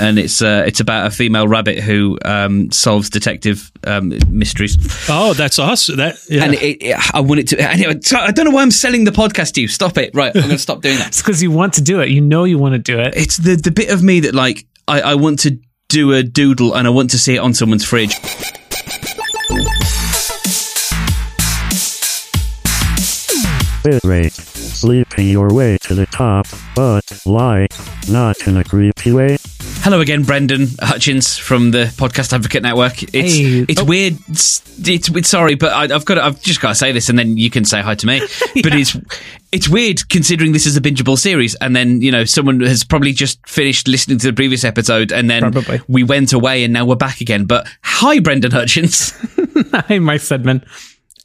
and it's uh, it's about a female rabbit who um, solves detective um, mysteries. Oh, that's us. That yeah. And it, it, I want it to. Anyway, so I don't know why I'm selling the podcast to you. Stop it! Right, I'm going to stop doing that. It's because you want to do it. You know you want to do it. It's the the bit of me that like I, I want to do a doodle and I want to see it on someone's fridge. Bit rate. Sleeping your way to the top, but like, not in a creepy way. Hello again, Brendan Hutchins from the Podcast Advocate Network. It's Hey. it's Oh. weird. It's, it's, it's sorry, but I, I've got to, I've just got to say this, and then you can say hi to me. But it's it's weird considering this is a bingeable series, and then you know someone has probably just finished listening to the previous episode, and then Probably. we went away, and now we're back again. But hi, Brendan Hutchins. Hi, Mike Sedman.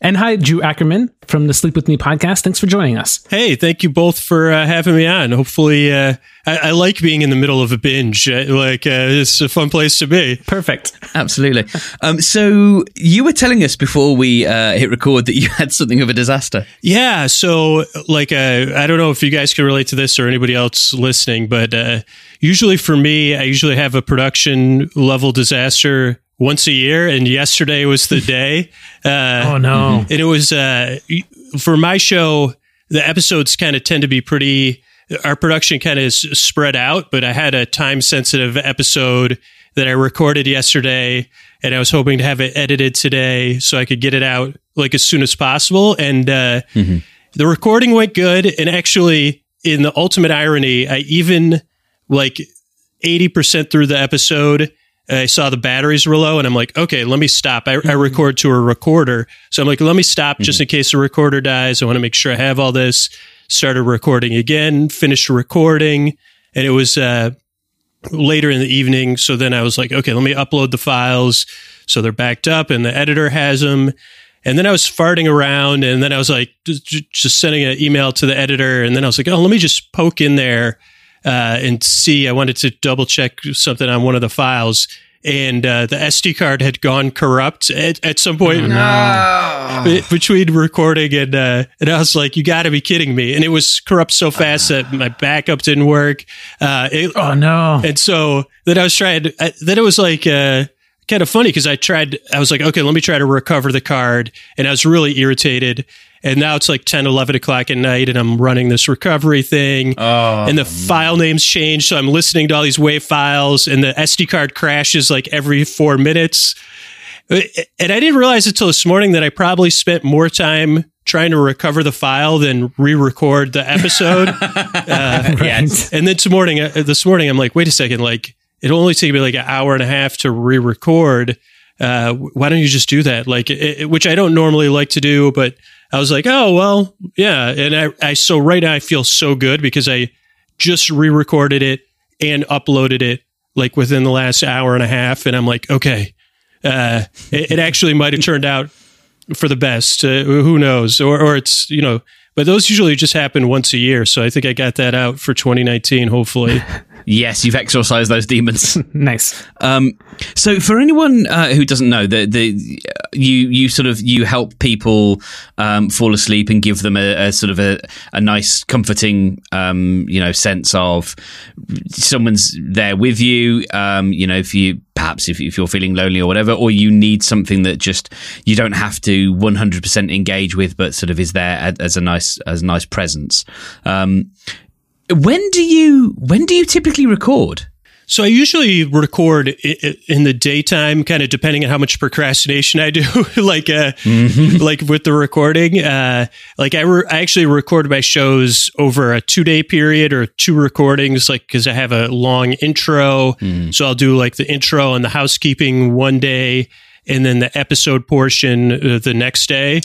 And hi, Drew Ackerman from the Sleep With Me podcast. Thanks for joining us. Hey, thank you both for uh, having me on. Hopefully, uh, I, I like being in the middle of a binge. Uh, Like, uh, it's a fun place to be. Perfect. Absolutely. Um, so you were telling us before we uh, hit record that you had something of a disaster. Yeah. So, like, uh, I don't know if you guys can relate to this or anybody else listening, but uh, usually for me, I usually have a production level disaster once a year, and yesterday was the day. Uh, Oh, no. and it was uh, for my show. The episodes kind of tend to be pretty. Our production kind of is spread out, but I had a time sensitive episode that I recorded yesterday, and I was hoping to have it edited today so I could get it out like as soon as possible. And uh, the recording went good, and actually, in the ultimate irony, I even like eighty percent through the episode. I saw the batteries were low, and I'm like, okay, let me stop. I, I record to a recorder, so I'm like, let me stop just in case the recorder dies. I want to make sure I have all this. Started recording again, finished recording, and it was uh, later in the evening. So then I was like, okay, let me upload the files so they're backed up, and the editor has them. And then I was farting around, and then I was like, just, just sending an email to the editor, and then I was like, oh, let me just poke in there uh, and see. I wanted to double check something on one of the files, and uh, the SD card had gone corrupt at, at some point be- between recording and uh, and I was like, you got to be kidding me! And it was corrupt so fast that my backup didn't work. Uh, it, Oh, no. and so then I was trying. To, I, then it was like uh, kind of funny because I tried. I was like, okay, let me try to recover the card, and I was really irritated. And now it's like 10, 11 o'clock at night, and I'm running this recovery thing. Oh, and the file names change. So I'm listening to all these WAV files, and the SD card crashes like every four minutes. And I didn't realize until this morning that I probably spent more time trying to recover the file than re-record the episode. Right. And then this morning, uh, this morning, I'm like, wait a second, like it'll only take me like an hour and a half to re-record. Uh, why don't you just do that? Like, it, it- which I don't normally like to do, but I was like, oh well, yeah. And I, I so right now I feel so good because I just re-recorded it and uploaded it like within the last hour and a half, and I'm like, okay, uh, it, it actually might have turned out for the best. Uh, who knows? Or, or it's you know, but those usually just happen once a year. So I think I got that out for 2019. Hopefully, Yes, you've exorcised those demons. Nice. Um, so for anyone uh, who doesn't know, the the you you sort of you help people um, fall asleep and give them a, a sort of a, a nice, comforting, um, you know, sense of someone's there with you. Um, you know, if you perhaps if, if you're feeling lonely or whatever, or you need something that just you don't have to 100% engage with, but sort of is there as, as a nice as a nice presence. Um, when do you when do you typically record? so I usually record in the daytime, kind of depending on how much procrastination I do. like, uh, like with the recording, uh, like I, re- I actually record my shows over a two day period or two recordings, like because I have a long intro. So I'll do like the intro and the housekeeping one day. And then the episode portion uh, the next day.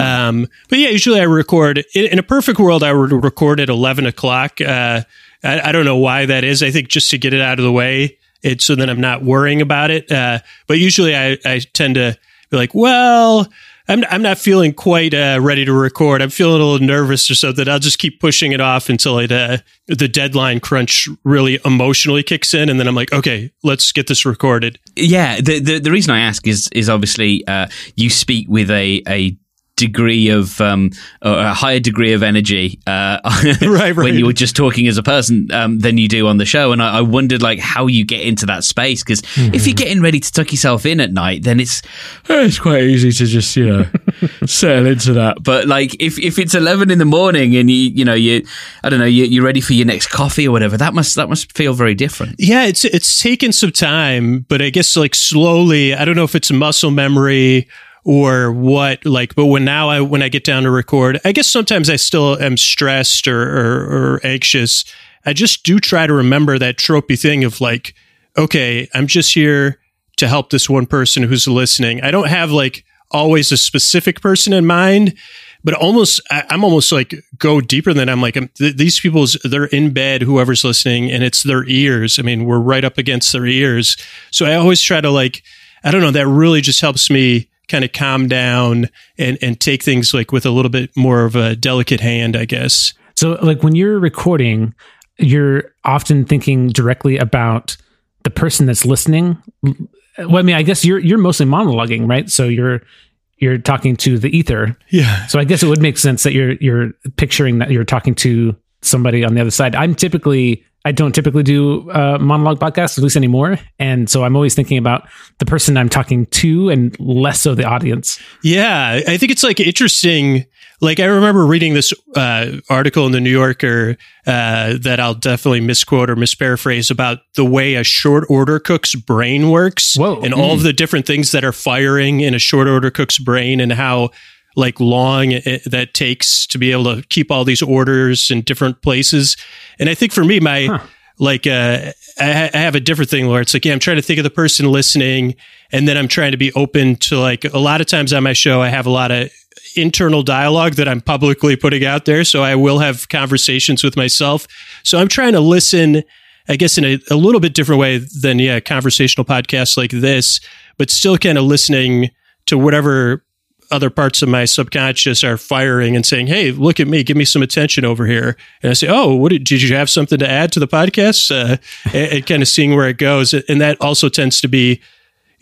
Um, but yeah, usually I record in, in a perfect world. I would record at eleven o'clock. Uh, I, I don't know why that is. I think just to get it out of the way, it so that I'm not worrying about it. Uh, but usually I, I tend to be like, well, I'm I'm not feeling quite uh, ready to record. I'm feeling a little nervous or something. I'll just keep pushing it off until it uh, the deadline crunch really emotionally kicks in, and then I'm like, okay, let's get this recorded. Yeah, the, the the reason I ask is is obviously uh, you speak with a a degree of um, a higher degree of energy uh, Right, right. when you were just talking as a person um, than you do on the show. And I, I wondered like how you get into that space because if you're getting ready to tuck yourself in at night, then it's it's quite easy to just you know settle into that. But like if, if it's eleven in the morning and you you know you I don't know you, you're ready for your next coffee or whatever, that must that must feel very different. Yeah, it's it's taken some time, but I guess like slowly. I don't know if it's muscle memory or what. Like, but when now I when I get down to record, I guess sometimes I still am stressed or or, or anxious. I just do try to remember that tropey thing of like, okay, I'm just here to help this one person who's listening. I don't have like always a specific person in mind, but almost I, I'm almost like go deeper than I'm like I'm, th- these people's they're in bed whoever's listening and it's their ears. I mean we're right up against their ears, so I always try to like I don't know that really just helps me kind of calm down and and take things like with a little bit more of a delicate hand, I guess. So, like when you're recording, you're often thinking directly about the person that's listening. Well, I mean, I guess you're you're mostly monologuing, right? So you're you're talking to the ether. Yeah. So I guess it would make sense that you're you're picturing that you're talking to somebody on the other side. I'm typically I don't typically do uh, monologue podcasts, at least anymore, and so I'm always thinking about the person I'm talking to and less so the audience. Yeah, I think it's like interesting. Like I remember reading this uh, article in the New Yorker uh, that I'll definitely misquote or misparaphrase about the way a short order cook's brain works, Whoa. and all of the different things that are firing in a short order cook's brain, and how like long it, that takes to be able to keep all these orders in different places. And I think for me, my like uh, I, I have a different thing where it's like, yeah, I'm trying to think of the person listening, and then I'm trying to be open to like a lot of times on my show, I have a lot of internal dialogue that I'm publicly putting out there. So I will have conversations with myself. So I'm trying to listen, I guess, in a, a little bit different way than yeah, conversational podcasts like this, but still kind of listening to whatever other parts of my subconscious are firing and saying, "Hey, look at me, give me some attention over here." And I say, "Oh, what did, did you have something to add to the podcast?" Uh, and, and kind of seeing where it goes, and that also tends to be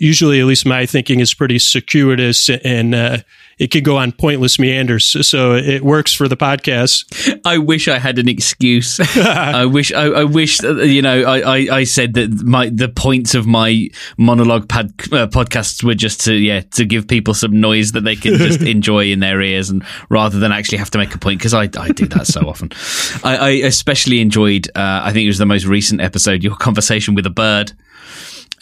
usually, at least my thinking is pretty circuitous, and uh, it can go on pointless meanders. So it works for the podcast. I wish I had an excuse. I wish, I, I wish, you know, I, I, I said that my the points of my monologue pad, uh, podcasts were just to yeah to give people some noise that they can just enjoy in their ears, and rather than actually have to make a point because I, I do that so often. I, I especially enjoyed. Uh, I think it was the most recent episode. Your conversation with a bird.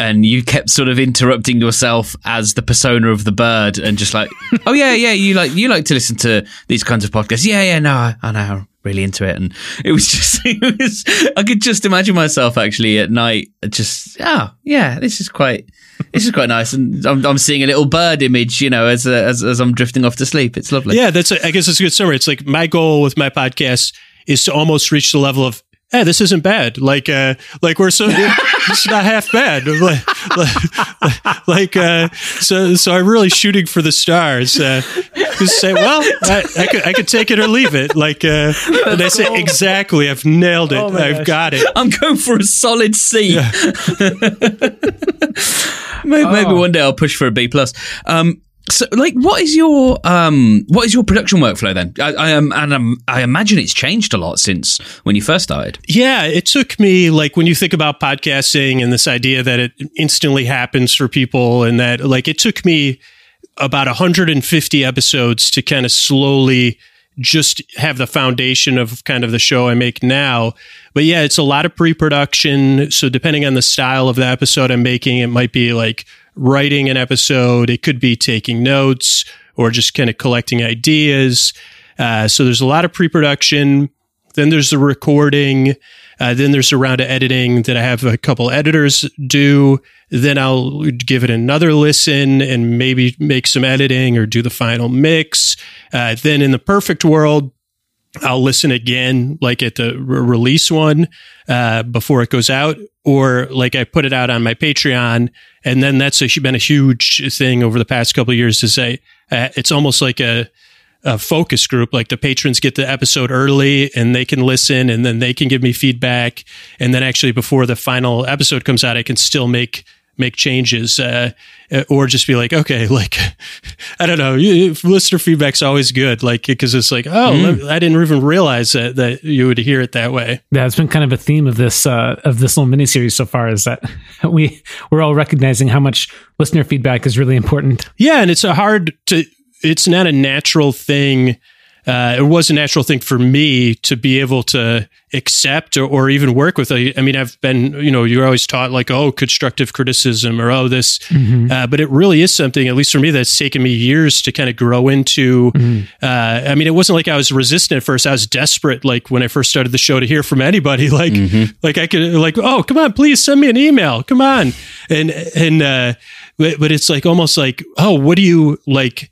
And you kept sort of interrupting yourself as the persona of the bird, and just like, oh yeah, yeah, you like you like to listen to these kinds of podcasts. Yeah, yeah, no, I, I know, I'm really into it, and it was just, it was, I could just imagine myself actually at night, just, oh yeah, this is quite, this is quite nice, and I'm, I'm seeing a little bird image, you know, as uh, as as I'm drifting off to sleep. It's lovely. Yeah, that's. A, I guess it's a good summary. It's like my goal with my podcast is to almost reach the level of, hey, this isn't bad. Like, uh, like we're so it's not half bad. Like, like, like, uh, so so I'm really shooting for the stars. Uh, just say, well, I, I could I could take it or leave it. Like, uh, and I say exactly, I've nailed it. Oh I've gosh. got it. I'm going for a solid C. maybe, maybe Oh. one day I'll push for a B plus. Um, so, like, what is your um, what is your production workflow then? I, I am, and um, I imagine it's changed a lot since when you first started. Yeah, it took me like when you think about podcasting and this idea that it instantly happens for people and that like it took me about 150 episodes to kind of slowly just have the foundation of kind of the show I make now. But yeah, it's a lot of pre-production, so depending on the style of the episode I'm making, it might be like writing an episode, it could be taking notes or just kind of collecting ideas. Uh, so there's a lot of pre-production. Then there's the recording. Uh, then there's a round of editing that I have a couple editors do. Then I'll give it another listen and maybe make some editing or do the final mix. Uh, then in the perfect world, I'll listen again, like at the re- release one uh, before it goes out, or like I put it out on my Patreon, and then that's a, been a huge thing over the past couple of years. To say uh, it's almost like a a focus group. Like the patrons get the episode early and they can listen and then they can give me feedback. And then actually before the final episode comes out, I can still make make changes, uh, or just be like, okay, like I don't know, you, listener feedback's always good, like because it's like, oh, mm. I didn't even realize that that you would hear it that way. Yeah, it's been kind of a theme of this uh, of this little miniseries so far is that we we're all recognizing how much listener feedback is really important. Yeah, and it's a hard to. It's not a natural thing uh, it was a natural thing for me to be able to accept or, or even work with. I, I, mean, I've been, you know, you're always taught like, oh, constructive criticism or oh, this, mm-hmm. uh, but it really is something, at least for me, that's taken me years to kind of grow into. Mm-hmm. Uh, I mean, it wasn't like I was resistant at first. I was desperate, like when I first started the show, to hear from anybody. Like, mm-hmm. like I could, like, oh, come on, please send me an email. Come on, and and uh, but, but it's like almost like, oh, what do you like?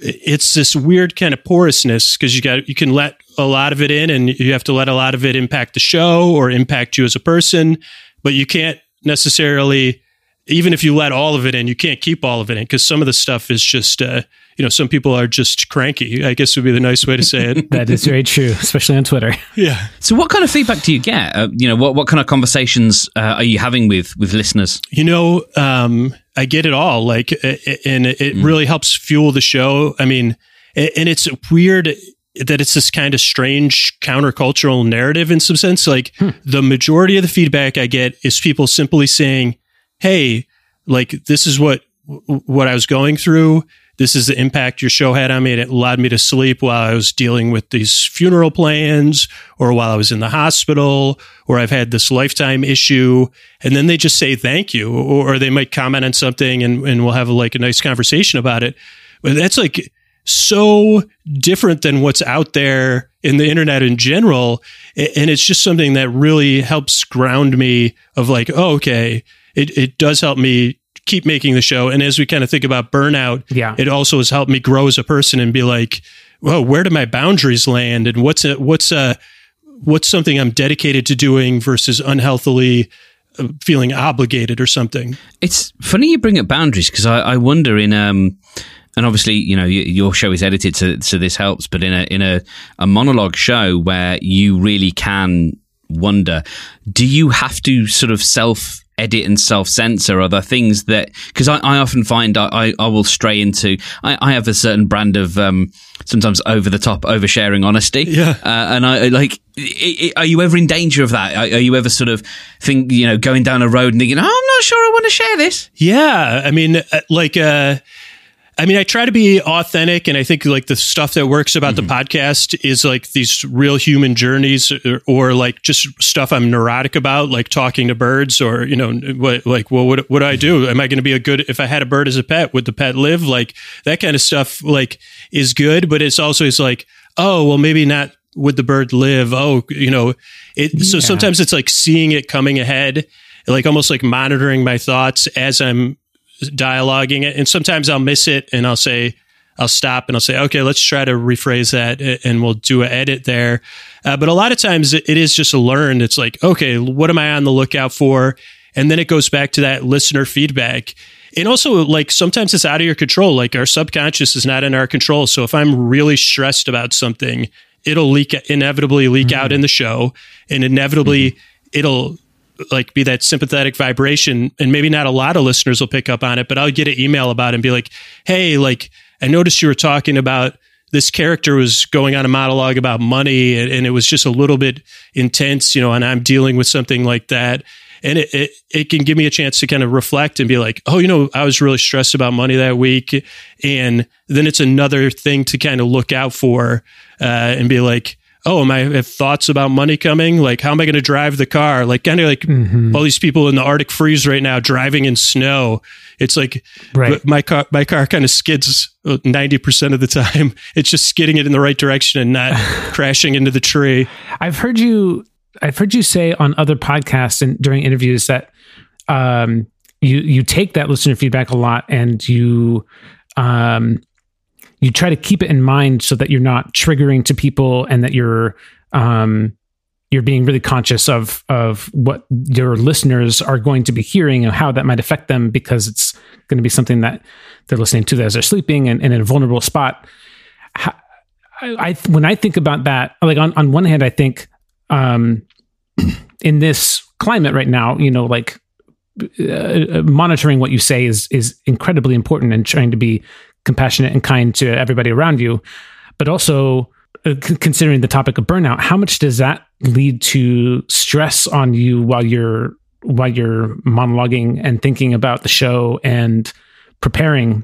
It's this weird kind of porousness because you got you can let a lot of it in and you have to let a lot of it impact the show or impact you as a person but you can't necessarily even if you let all of it in you can't keep all of it in because some of the stuff is just uh, you know some people are just cranky i guess would be the nice way to say it that is very true especially on twitter yeah so what kind of feedback do you get uh, you know what, what kind of conversations uh, are you having with with listeners you know um, I get it all. Like, and it mm. really helps fuel the show. I mean, and it's weird that it's this kind of strange countercultural narrative in some sense. Like, hmm. the majority of the feedback I get is people simply saying, "Hey, like this is what what I was going through." This is the impact your show had on me. It allowed me to sleep while I was dealing with these funeral plans or while I was in the hospital or I've had this lifetime issue. And then they just say thank you or, they might comment on something and, and we'll have like a nice conversation about it. But that's like so different than what's out there in the internet in general. And it's just something that really helps ground me of like, oh, okay, it, it does help me keep making the show. And as we kind of think about burnout, yeah. it also has helped me grow as a person and be like, well, where do my boundaries land? And what's a, what's a, what's something I'm dedicated to doing versus unhealthily uh, feeling obligated or something. It's funny you bring up boundaries because I, I, wonder in um and obviously you know your show is edited so, so this helps but in a in a, a monologue show where you really can wonder do you have to sort of self edit and self censor are the things that because I, I, often find I, I, will stray into I, I have a certain brand of um, sometimes over the top oversharing honesty. Yeah. Uh, and I like are you ever in danger of that? Are, you ever sort of think you know going down a road and thinking oh, I'm not sure I want to share this. Yeah I mean uh, like uh I mean, I try to be authentic, and I think like the stuff that works about mm-hmm. the podcast is like these real human journeys, or, or, like just stuff I'm neurotic about, like talking to birds, or you know, what like, well, what what do I do? Am I going to be a good if I had a bird as a pet? Would the pet live? Like that kind of stuff, like is good, but it's also it's like, oh, well, maybe not. Would the bird live? Oh, you know, it. Yeah. So sometimes it's like seeing it coming ahead, like almost like monitoring my thoughts as I'm dialoguing it. And sometimes I'll miss it and I'll say, I'll stop and I'll say, okay, let's try to rephrase that and we'll do an edit there. Uh, but a lot of times it is just a learn. It's like, okay, what am I on the lookout for? And then it goes back to that listener feedback. And also, like, sometimes it's out of your control. Like, our subconscious is not in our control. So if I'm really stressed about something, it'll leak, inevitably leak mm-hmm. out in the show and inevitably mm-hmm. it'll like be that sympathetic vibration and maybe not a lot of listeners will pick up on it but i'll get an email about it and be like hey like i noticed you were talking about this character was going on a monologue about money and, and it was just a little bit intense you know and i'm dealing with something like that. And it, it, it can give me a chance to kind of reflect and be like oh you know i was really stressed about money that week. And then it's another thing to kind of look out for uh, and be like oh, am I have thoughts about money coming? Like, how am I going to drive the car? Like, kind of like mm-hmm. all these people in the Arctic freeze right now driving in snow. It's like right. my car, my car kind of skids 90% of the time. It's just skidding it in the right direction and not crashing into the tree. I've heard you, I've heard you say on other podcasts and during interviews that, um, you, you take that listener feedback a lot and you, um, you try to keep it in mind so that you're not triggering to people and that you're um, you're being really conscious of of what your listeners are going to be hearing and how that might affect them because it's going to be something that they're listening to as they're sleeping and, and in a vulnerable spot. I, I, when I think about that, like on, on one hand, I think um, in this climate right now, you know, like uh, monitoring what you say is is incredibly important and trying to be compassionate and kind to everybody around you but also uh, c- considering the topic of burnout how much does that lead to stress on you while you're while you're monologuing and thinking about the show and preparing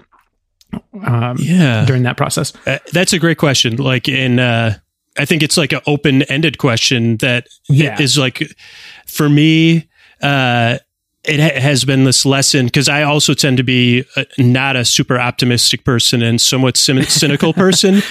um, Yeah. during that process Uh, that's a great question. Like in, uh, I think it's like an open ended question that Yeah. is like, for me, uh, it ha- has been this lesson because I also tend to be uh not a super optimistic person and somewhat cyn- cynical person.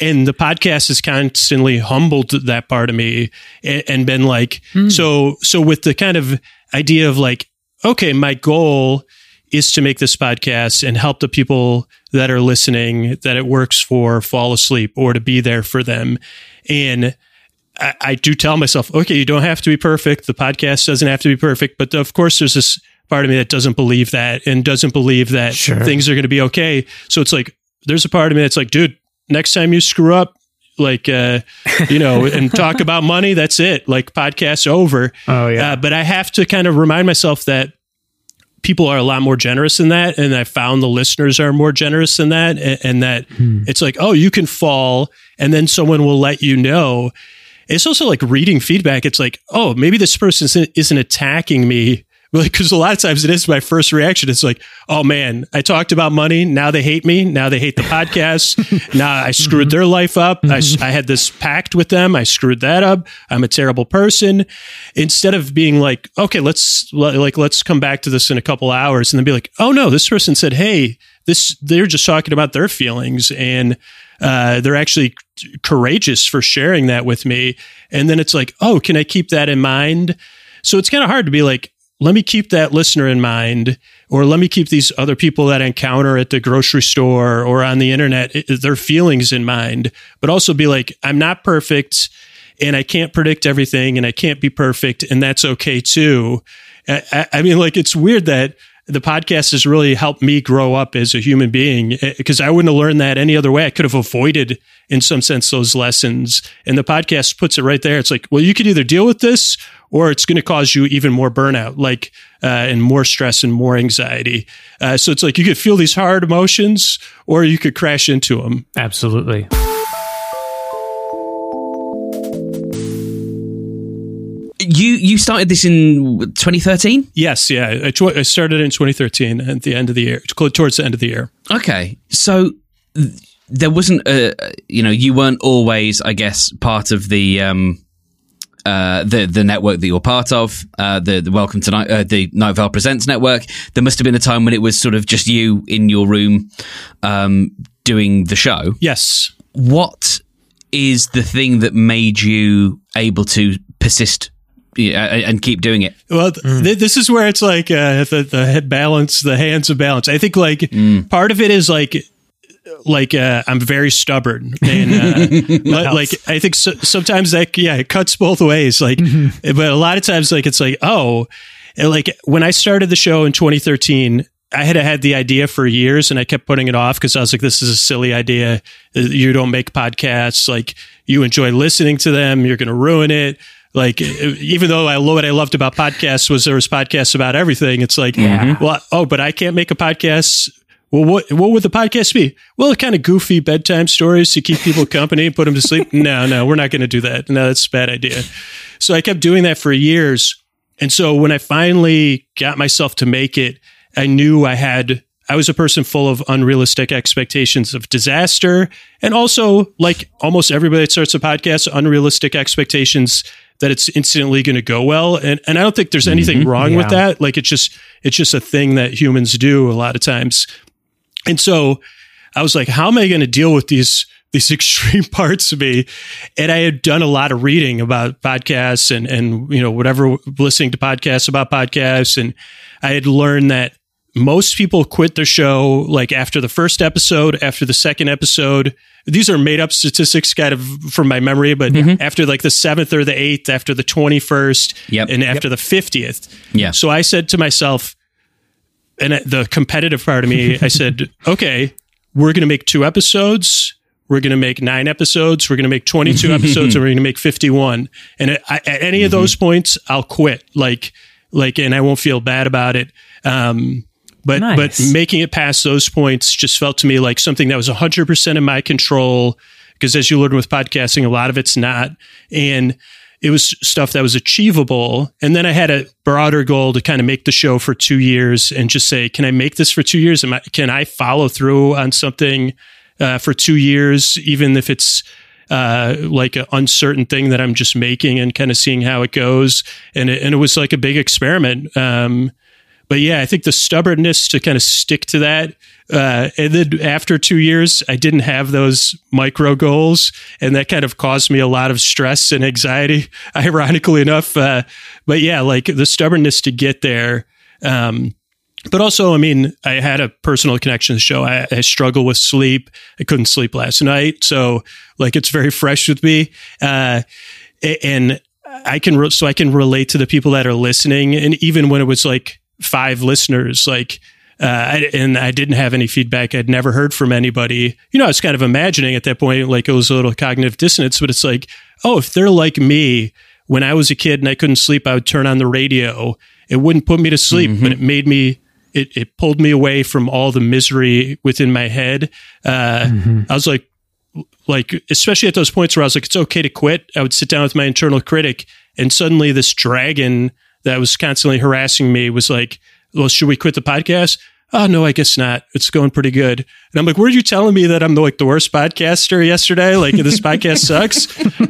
And the podcast has constantly humbled that part of me and, and been like, so, so with the kind of idea of like, okay, my goal is to make this podcast and help the people that are listening that it works for fall asleep or to be there for them. And I, I do tell myself, okay, you don't have to be perfect. The podcast doesn't have to be perfect. But of course, there's this part of me that doesn't believe that and doesn't believe that Sure. things are going to be okay. So it's like, there's a part of me that's like, dude, next time you screw up, like, uh, you know, and talk about money, that's it. Like, podcast over. oh yeah Uh, but I have to kind of remind myself that people are a lot more generous than that. And I found the listeners are more generous than that. And, and that it's like, oh, you can fall and then someone will let you know. It's also like reading feedback. It's like, oh, maybe this person isn't, attacking me. Because a lot of times it is my first reaction. It's like, oh man, I talked about money. Now they hate me. Now they hate the podcast. now I screwed mm-hmm. their life up. Mm-hmm. I had this pact with them. I screwed that up. I'm a terrible person. Instead of being like, okay, let's like let's come back to this in a couple hours, and then be like, oh no, this person said, hey, this they're just talking about their feelings and uh, they're actually courageous for sharing that with me. And then it's like, oh, can I keep that in mind? So it's kind of hard to be like, let me keep that listener in mind, or let me keep these other people that I encounter at the grocery store or on the internet, i- their feelings in mind, but also be like, I'm not perfect and I can't predict everything and I can't be perfect, and that's okay too. I- I mean, like, it's weird that the podcast has really helped me grow up as a human being because I wouldn't have learned that any other way. I could have avoided, in some sense, those lessons. And the podcast puts it right there. It's like, well, you could either deal with this or it's going to cause you even more burnout, like, uh, and more stress and more anxiety. Uh, so it's like you could feel these hard emotions or you could crash into them. absolutely You you started this in 2013. Yes, yeah. I, tw- I started in 2013 at the end of the year, towards the end of the year. Okay, so th- there wasn't a you know you weren't always I guess part of the um uh the the network that you're part of uh the, the Welcome to Night uh, the Night Vale Presents network. There must have been a time when it was sort of just you in your room um doing the show. Yes. What is the thing that made you able to persist yeah, and and keep doing it? Well, th- th- this is where it's like uh, the the head balance, the hands of balance. I think like part of it is like like uh, I'm very stubborn, and uh, like I think so, sometimes that yeah it cuts both ways. Like, but a lot of times like it's like oh, and, like when I started the show in 2013. I had had the idea for years and I kept putting it off because I was like, this is a silly idea. You don't make podcasts. Like, you enjoy listening to them. You're going to ruin it. Like, uh, even though I love what I loved about podcasts was there was podcasts about everything. It's like, mm-hmm. well, oh, but I can't make a podcast. Well, what what would the podcast be? Well, kind of goofy bedtime stories to keep people company, and put them to sleep. No, no, we're not going to do that. No, that's a bad idea. So I kept doing that for years. And so when I finally got myself to make it, I knew I had, I was a person full of unrealistic expectations of disaster. And also, like almost everybody that starts a podcast, unrealistic expectations that it's instantly going to go well. And, and I don't think there's mm-hmm. anything wrong with that. Like it's just, it's just a thing that humans do a lot of times. And so I was like, how am I going to deal with these these extreme parts of me? And I had done a lot of reading about podcasts and and you know whatever listening to podcasts about podcasts, and I had learned that most people quit the show like after the first episode, after the second episode. These are made up statistics, kind of from my memory, but after like the seventh or the eighth, after the twenty first, Yep. and after the fiftieth. Yeah. So I said to myself, and the competitive part of me, I said, okay, we're going to make two episodes. We're going to make nine episodes. We're going to make 22 episodes and we're going to make 51. And at, at any of those points, I'll quit. Like, like, and I won't feel bad about it. Um, but Nice. but making it past those points just felt to me like something that was 100% in my control because as you learn with podcasting a lot of it's not. And it was stuff that was achievable. And then i had a broader goal to kind of make the show for two years and just say can i make this for two years? Am I, can i follow through on something uh, for two years even if it's uh, like an uncertain thing that i'm just making and kind of seeing how it goes? And it, and it was like a big experiment um, but yeah, I think the stubbornness to kind of stick to that. Uh, and then after two years, I didn't have those micro goals, and that kind of caused me a lot of stress and anxiety, ironically enough. Uh, but yeah, like the stubbornness to get there. Um, but also, I mean, I had a personal connection to the show. I, I struggle with sleep. I couldn't sleep last night. So, like, it's very fresh with me. Uh, and I can, re- so I can relate to the people that are listening. And even when it was like five listeners, like, uh, I, and I didn't have any feedback. I'd never heard from anybody. You know, I was kind of imagining at that point, like it was a little cognitive dissonance, but it's like, oh, if they're like me, when I was a kid and I couldn't sleep, I would turn on the radio. It wouldn't put me to sleep, but it made me, it, it pulled me away from all the misery within my head. Uh, I was like, like, especially at those points where I was like, it's okay to quit. I would sit down with my internal critic and suddenly this dragon that was constantly harassing me was like, well, should we quit the podcast? Oh, no, I guess not. It's going pretty good. And I'm like, were you telling me that I'm the, like the worst podcaster yesterday? Like this podcast sucks.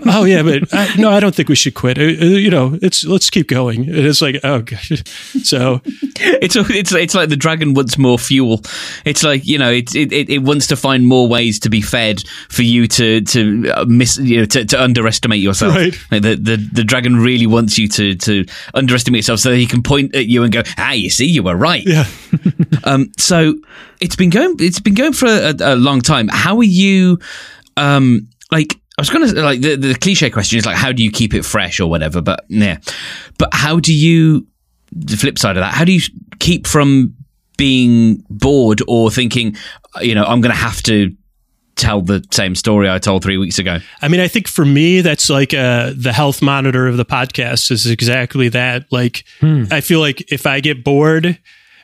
oh yeah, but I, no, I don't think we should quit. Uh, uh, you know, it's, let's keep going. And it's like, oh gosh. So It's it's it's like the dragon wants more fuel. It's like you know it it, it wants to find more ways to be fed for you to to uh, miss you know to, to underestimate yourself. Right. Like the, the the dragon really wants you to to underestimate yourself so that he can point at you and go, ah, you see, you were right. yeah. Um, so it's been going. It's been going for a, a long time. How are you? Um, like I was going to like the, the cliche question is like, how do you keep it fresh or whatever? But yeah, but how do you? The flip side of that, how do you keep from being bored or thinking, you know, I'm going to have to tell the same story I told three weeks ago? I mean, I think for me, that's like uh, the health monitor of the podcast is exactly that. Like, I feel like if I get bored,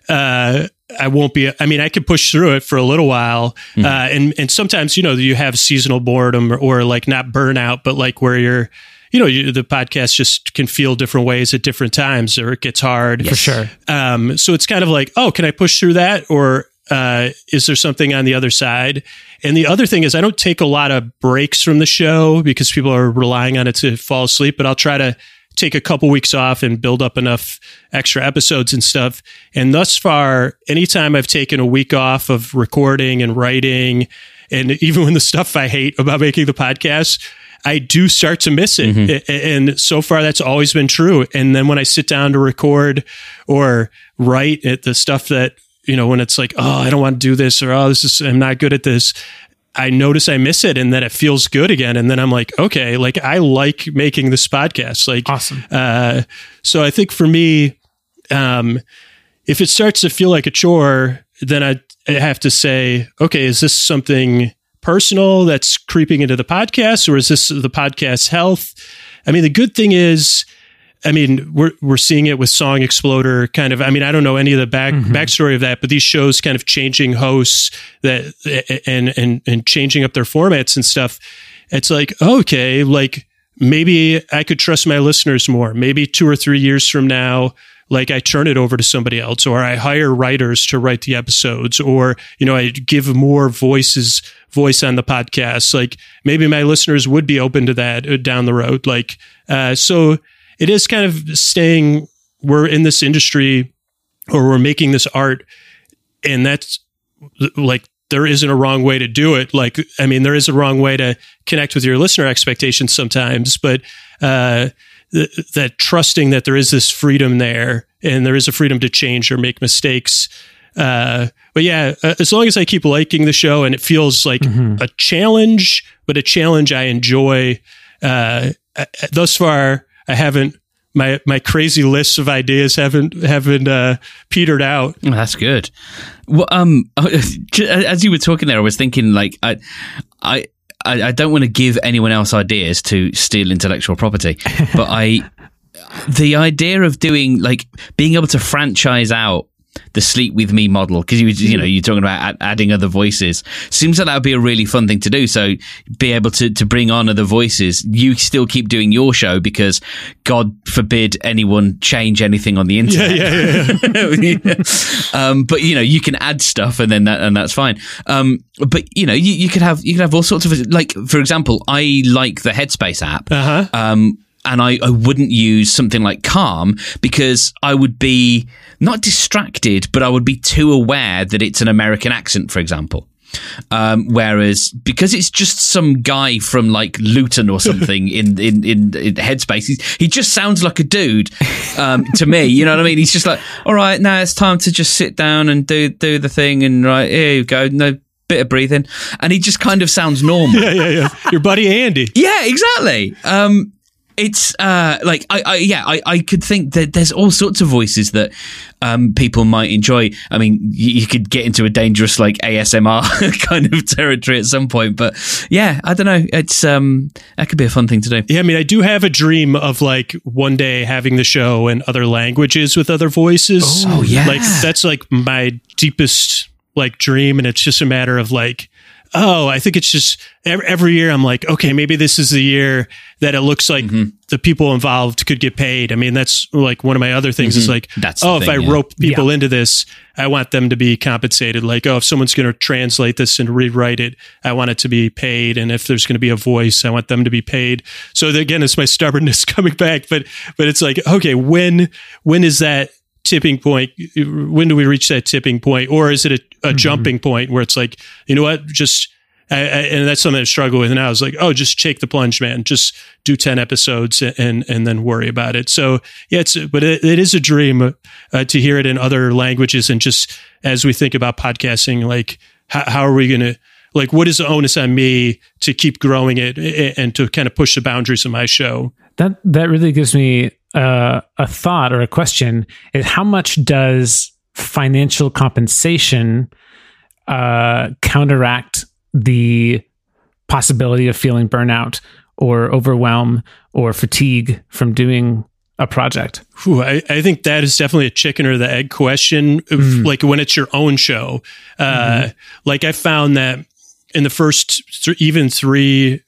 uh, I won't be. I mean, I could push through it for a little while, uh, and and sometimes you know you have seasonal boredom or, or like not burnout, but like where you're, you know, you, the podcast just can feel different ways at different times, or it gets hard for sure. um, so it's kind of like, oh, can I push through that? Or uh, is there something on the other side? And the other thing is, I don't take a lot of breaks from the show because people are relying on it to fall asleep, but I'll try to take a couple weeks off and build up enough extra episodes and stuff. And thus far, anytime I've taken a week off of recording and writing, and even when the stuff I hate about making the podcast, I do start to miss it. Mm-hmm. A- And so far, that's always been true. And then when I sit down to record or write it, the stuff that, you know, when it's like, oh, I don't want to do this or, oh, this is, I'm not good at this. I notice I miss it and then it feels good again. And then I'm like, okay, like I like making this podcast. Like, Awesome. uh, so I think for me, um, if it starts to feel like a chore, then I, I have to say, okay, is this something personal that's creeping into the podcast, or is this the podcast's health? I mean, the good thing is, I mean, we're we're seeing it with Song Exploder, kind of. I mean, I don't know any of the back backstory of that, but these shows kind of changing hosts that and and and changing up their formats and stuff. It's like okay, like maybe I could trust my listeners more. Maybe two or three years from now, like I turn it over to somebody else, or I hire writers to write the episodes, or you know, I give more voices voice on the podcast. Like maybe my listeners would be open to that uh, down the road. Like uh, so, it is kind of staying. We're in this industry, or we're making this art, and that's like there isn't a wrong way to do it. Like, I mean, there is a wrong way to connect with your listener expectations sometimes, but uh, th- that trusting that there is this freedom there and there is a freedom to change or make mistakes. Uh, but yeah, uh, as long as I keep liking the show and it feels like a challenge, but a challenge I enjoy. Uh, thus far, I haven't. My, my crazy lists of ideas haven't haven't uh, petered out. Oh, that's good. Well, um, as you were talking there, I was thinking like I, I, I I don't want to give anyone else ideas to steal intellectual property, but I, the idea of doing like being able to franchise out the sleep with me model because you you know you're talking about add, adding other voices. Seems like that would be a really fun thing to do. So be able to to bring on other voices. You still keep doing your show because god forbid anyone change anything on the internet. yeah, yeah, yeah. um, but you know you can add stuff and then that and that's fine. Um, but you know you, you could have you could have all sorts of like for example i like the headspace app. Uh-huh. um, and I, I wouldn't use something like calm because I would be not distracted, but I would be too aware that it's an American accent, for example. Um, whereas because it's just some guy from like Luton or something in, in, in, in Headspace, he, he just sounds like a dude um, to me. You know what I mean? He's just like, all right, now it's time to just sit down and do do the thing, and right here you go, no bit of breathing, and he just kind of sounds normal. yeah, yeah, yeah. Your buddy Andy. Yeah, exactly. Um, it's uh like I, I yeah I, I could think that there's all sorts of voices that um people might enjoy i mean you, you could get into a dangerous like asmr kind of territory at some point but yeah i don't know it's um that could be a fun thing to do Yeah, I mean, I do have a dream of like one day having the show in other languages with other voices. Oh, yeah. Like that's like my deepest like dream and it's just a matter of like oh, I think it's just every, every year I'm like, okay, maybe this is the year that it looks like Mm-hmm. the people involved could get paid. I mean, that's like one of my other things is like, Mm-hmm. That's the oh, if I yeah. rope people into this, I want them to be compensated. Like, oh, if someone's going to translate this and rewrite it, I want it to be paid. And if there's going to be a voice, I want them to be paid. So again, it's my stubbornness coming back, but, but it's like, okay, when, when is that tipping point? When do we reach that tipping point? Or is it a, a Mm-hmm. jumping point where it's like, you know what, just, I, I, and that's something I struggle with now. Is like, oh, just take the plunge, man. Just do ten episodes and and then worry about it. So yeah, it's but it, it is a dream uh, to hear it in other languages and just as we think about podcasting, like how, how are we going to like what is the onus on me to keep growing it and to kind of push the boundaries of my show? That that really gives me uh, a thought or a question: is how much does financial compensation uh, counteract the possibility of feeling burnout or overwhelm or fatigue from doing a project? Whew, I, I think that is definitely a chicken or the egg question. Like when it's your own show, uh, like I found that in the first th- even three,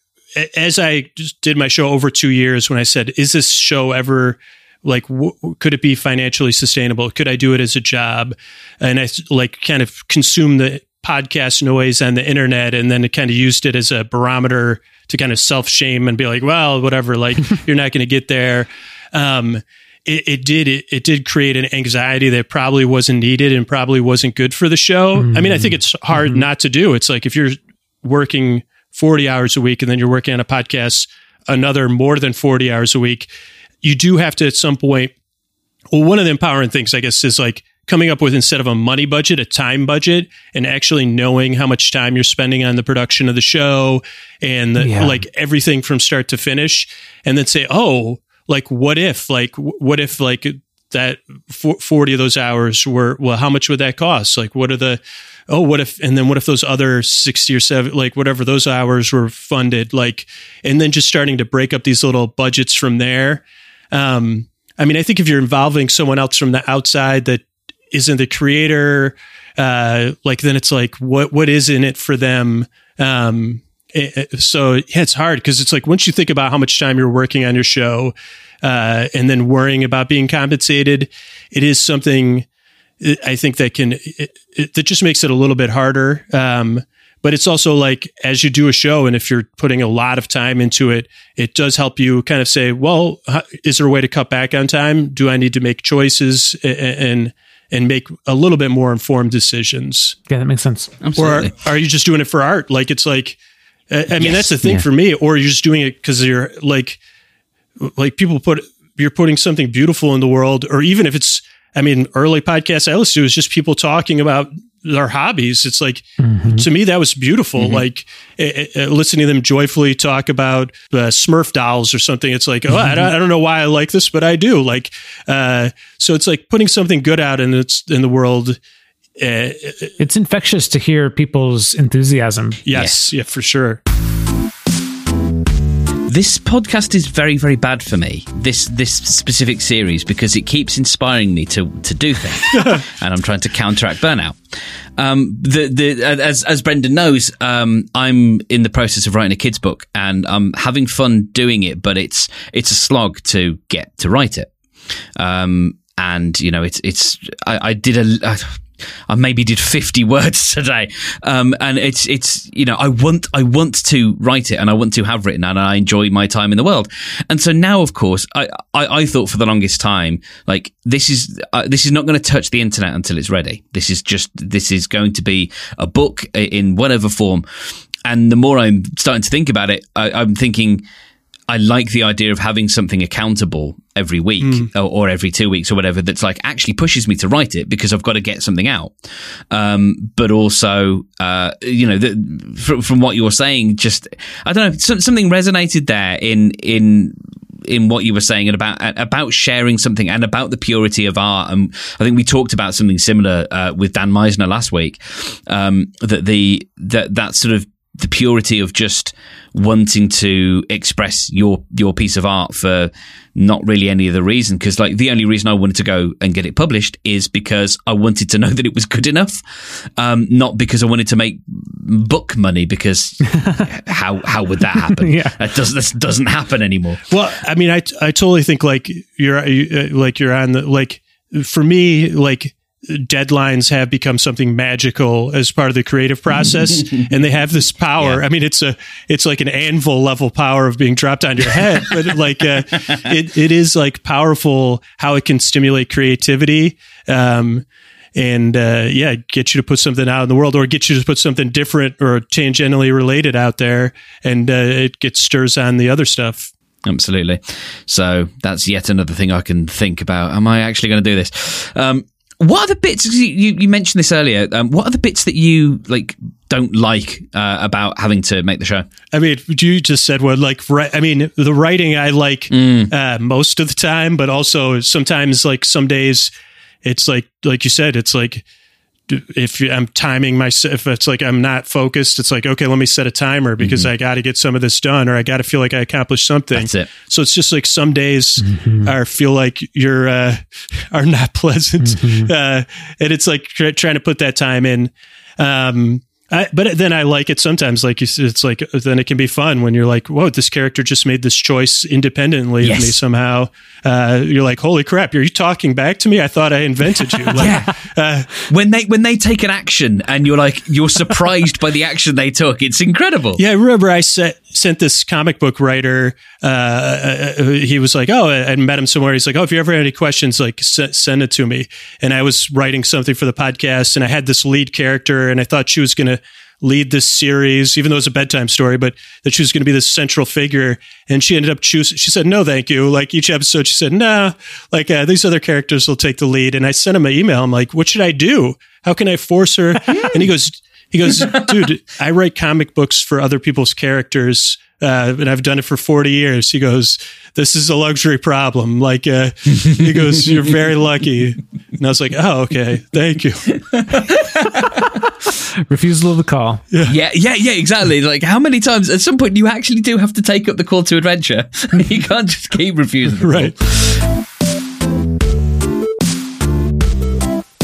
as I just did my show over two years, when I said, "Is this show ever?" Like, w- could it be financially sustainable? Could I do it as a job? And i like kind of consume the podcast noise on the internet, and then kind of used it as a barometer to kind of self shame and be like, well, whatever. Like, you're not going to get there um, it, it did it, it did create an anxiety that probably wasn't needed and probably wasn't good for the show. I mean, I think it's hard not to do. It's like if you're working 40 hours a week and then you're working on a podcast another more than 40 hours a week, you do have to at some point. Well, one of the empowering things, I guess, is like coming up with instead of a money budget, a time budget, and actually knowing how much time you're spending on the production of the show and the, Yeah. like everything from start to finish, and then say, oh, like what if, like what if, like that 40 of those hours were well how much would that cost like what are the oh what if and then what if those other 60 or 7 like whatever those hours were funded like and then just starting to break up these little budgets from there. Um i mean i think if you're involving someone else from the outside that isn't the creator uh like then it's like what what is in it for them? Um it- it- so yeah it's hard because it's like once you think about how much time you're working on your show uh, and then worrying about being compensated, it is something I think that can it, it, that just makes it a little bit harder. Um, but it's also like as you do a show, and if you're putting a lot of time into it, it does help you kind of say, well, is there a way to cut back on time? Do I need to make choices a- a- and and make a little bit more informed decisions? Yeah, that makes sense. Or Absolutely. are, are you just doing it for art? Like it's like, I I mean, Yes. that's the thing Yeah. for me. Or you're just doing it because you're like, like people put you're putting something beautiful in the world, or even if it's, I mean, early podcasts I listened to was just people talking about their hobbies. It's like to me that was beautiful. Like eh, eh, listening to them joyfully talk about uh, Smurf dolls or something. It's like, oh, I, don't, I don't know why I like this, but I do. Like, uh, so it's like putting something good out in it's in the world. Uh, It's infectious to hear people's enthusiasm. yes, yeah, for sure. This podcast is very, very bad for me. This this specific series because it keeps inspiring me to to do things, and I'm trying to counteract burnout. Um, the the as as Brendan knows, um, I'm in the process of writing a kids book, and I'm having fun doing it, but it's it's a slog to get to write it. Um, and you know, it's it's I, I did a. I, I maybe did 50 words today. Um, and it's, it's, you know, I want, I want to write it and I want to have written and I enjoy my time in the world. And so now, of course, I, I, I thought for the longest time, like this is, uh, this is not going to touch the internet until it's ready. This is just, this is going to be a book in whatever form. And the more I'm starting to think about it, I, I'm thinking, I like the idea of having something accountable every week mm. or, or, every two weeks or whatever that's like actually pushes me to write it because I've got to get something out. Um, but also, uh, you know, the, from, from, what you're saying, just, I don't know, something resonated there in, in, in what you were saying and about about sharing something and about the purity of art. And I think we talked about something similar uh, with Dan Meisner last week. Um, that the that that sort of the purity of just wanting to express your your piece of art for not really any other reason. Because like the only reason I wanted to go and get it published is because I wanted to know that it was good enough. Um, not because I wanted to make book money because how how would that happen? Yeah. That does this doesn't happen anymore. Well I mean I I totally think like you're uh, like you're on the like for me like deadlines have become something magical as part of the creative process and they have this power yeah. i mean it's a it's like an anvil level power of being dropped on your head but like uh, it, it is like powerful how it can stimulate creativity um, and uh, yeah get you to put something out in the world or get you to put something different or tangentially related out there and uh, it gets stirs on the other stuff Absolutely. So that's yet another thing I can think about. Am I actually going to do this? Um, what are the bits you, you mentioned this earlier? Um, what are the bits that you like don't like uh, about having to make the show? I mean, you just said what like I mean, the writing I like mm. uh, most of the time, but also sometimes like some days it's like like you said, it's like if I'm timing myself, if it's like I'm not focused, it's like okay, let me set a timer because mm-hmm. I got to get some of this done, or I got to feel like I accomplished something. That's it. So it's just like some days mm-hmm. are feel like you're uh, are not pleasant, mm-hmm. uh, and it's like tr- trying to put that time in. Um, I, but then I like it sometimes. Like it's like then it can be fun when you're like, "Whoa, this character just made this choice independently yes. of me somehow." Uh, you're like, "Holy crap! Are you talking back to me? I thought I invented you." Like, yeah. Uh, when they when they take an action and you're like you're surprised by the action they took, it's incredible. Yeah, I remember I set, sent this comic book writer. Uh, uh, uh he was like, "Oh," I met him somewhere. He's like, "Oh, if you ever have any questions, like s- send it to me." And I was writing something for the podcast, and I had this lead character, and I thought she was going to lead this series, even though it's a bedtime story, but that she was going to be this central figure. And she ended up choosing, she said, no, thank you. Like each episode, she said, nah, like uh, these other characters will take the lead. And I sent him an email. I'm like, what should I do? How can I force her? and he goes, he goes, dude, I write comic books for other people's characters. Uh, and I've done it for 40 years. He goes, this is a luxury problem. Like, uh, he goes, you're very lucky. And I was like, oh, okay. Thank you. Refusal of the call. Yeah. yeah, yeah, yeah, exactly. Like, how many times at some point you actually do have to take up the call to adventure? you can't just keep refusing. right.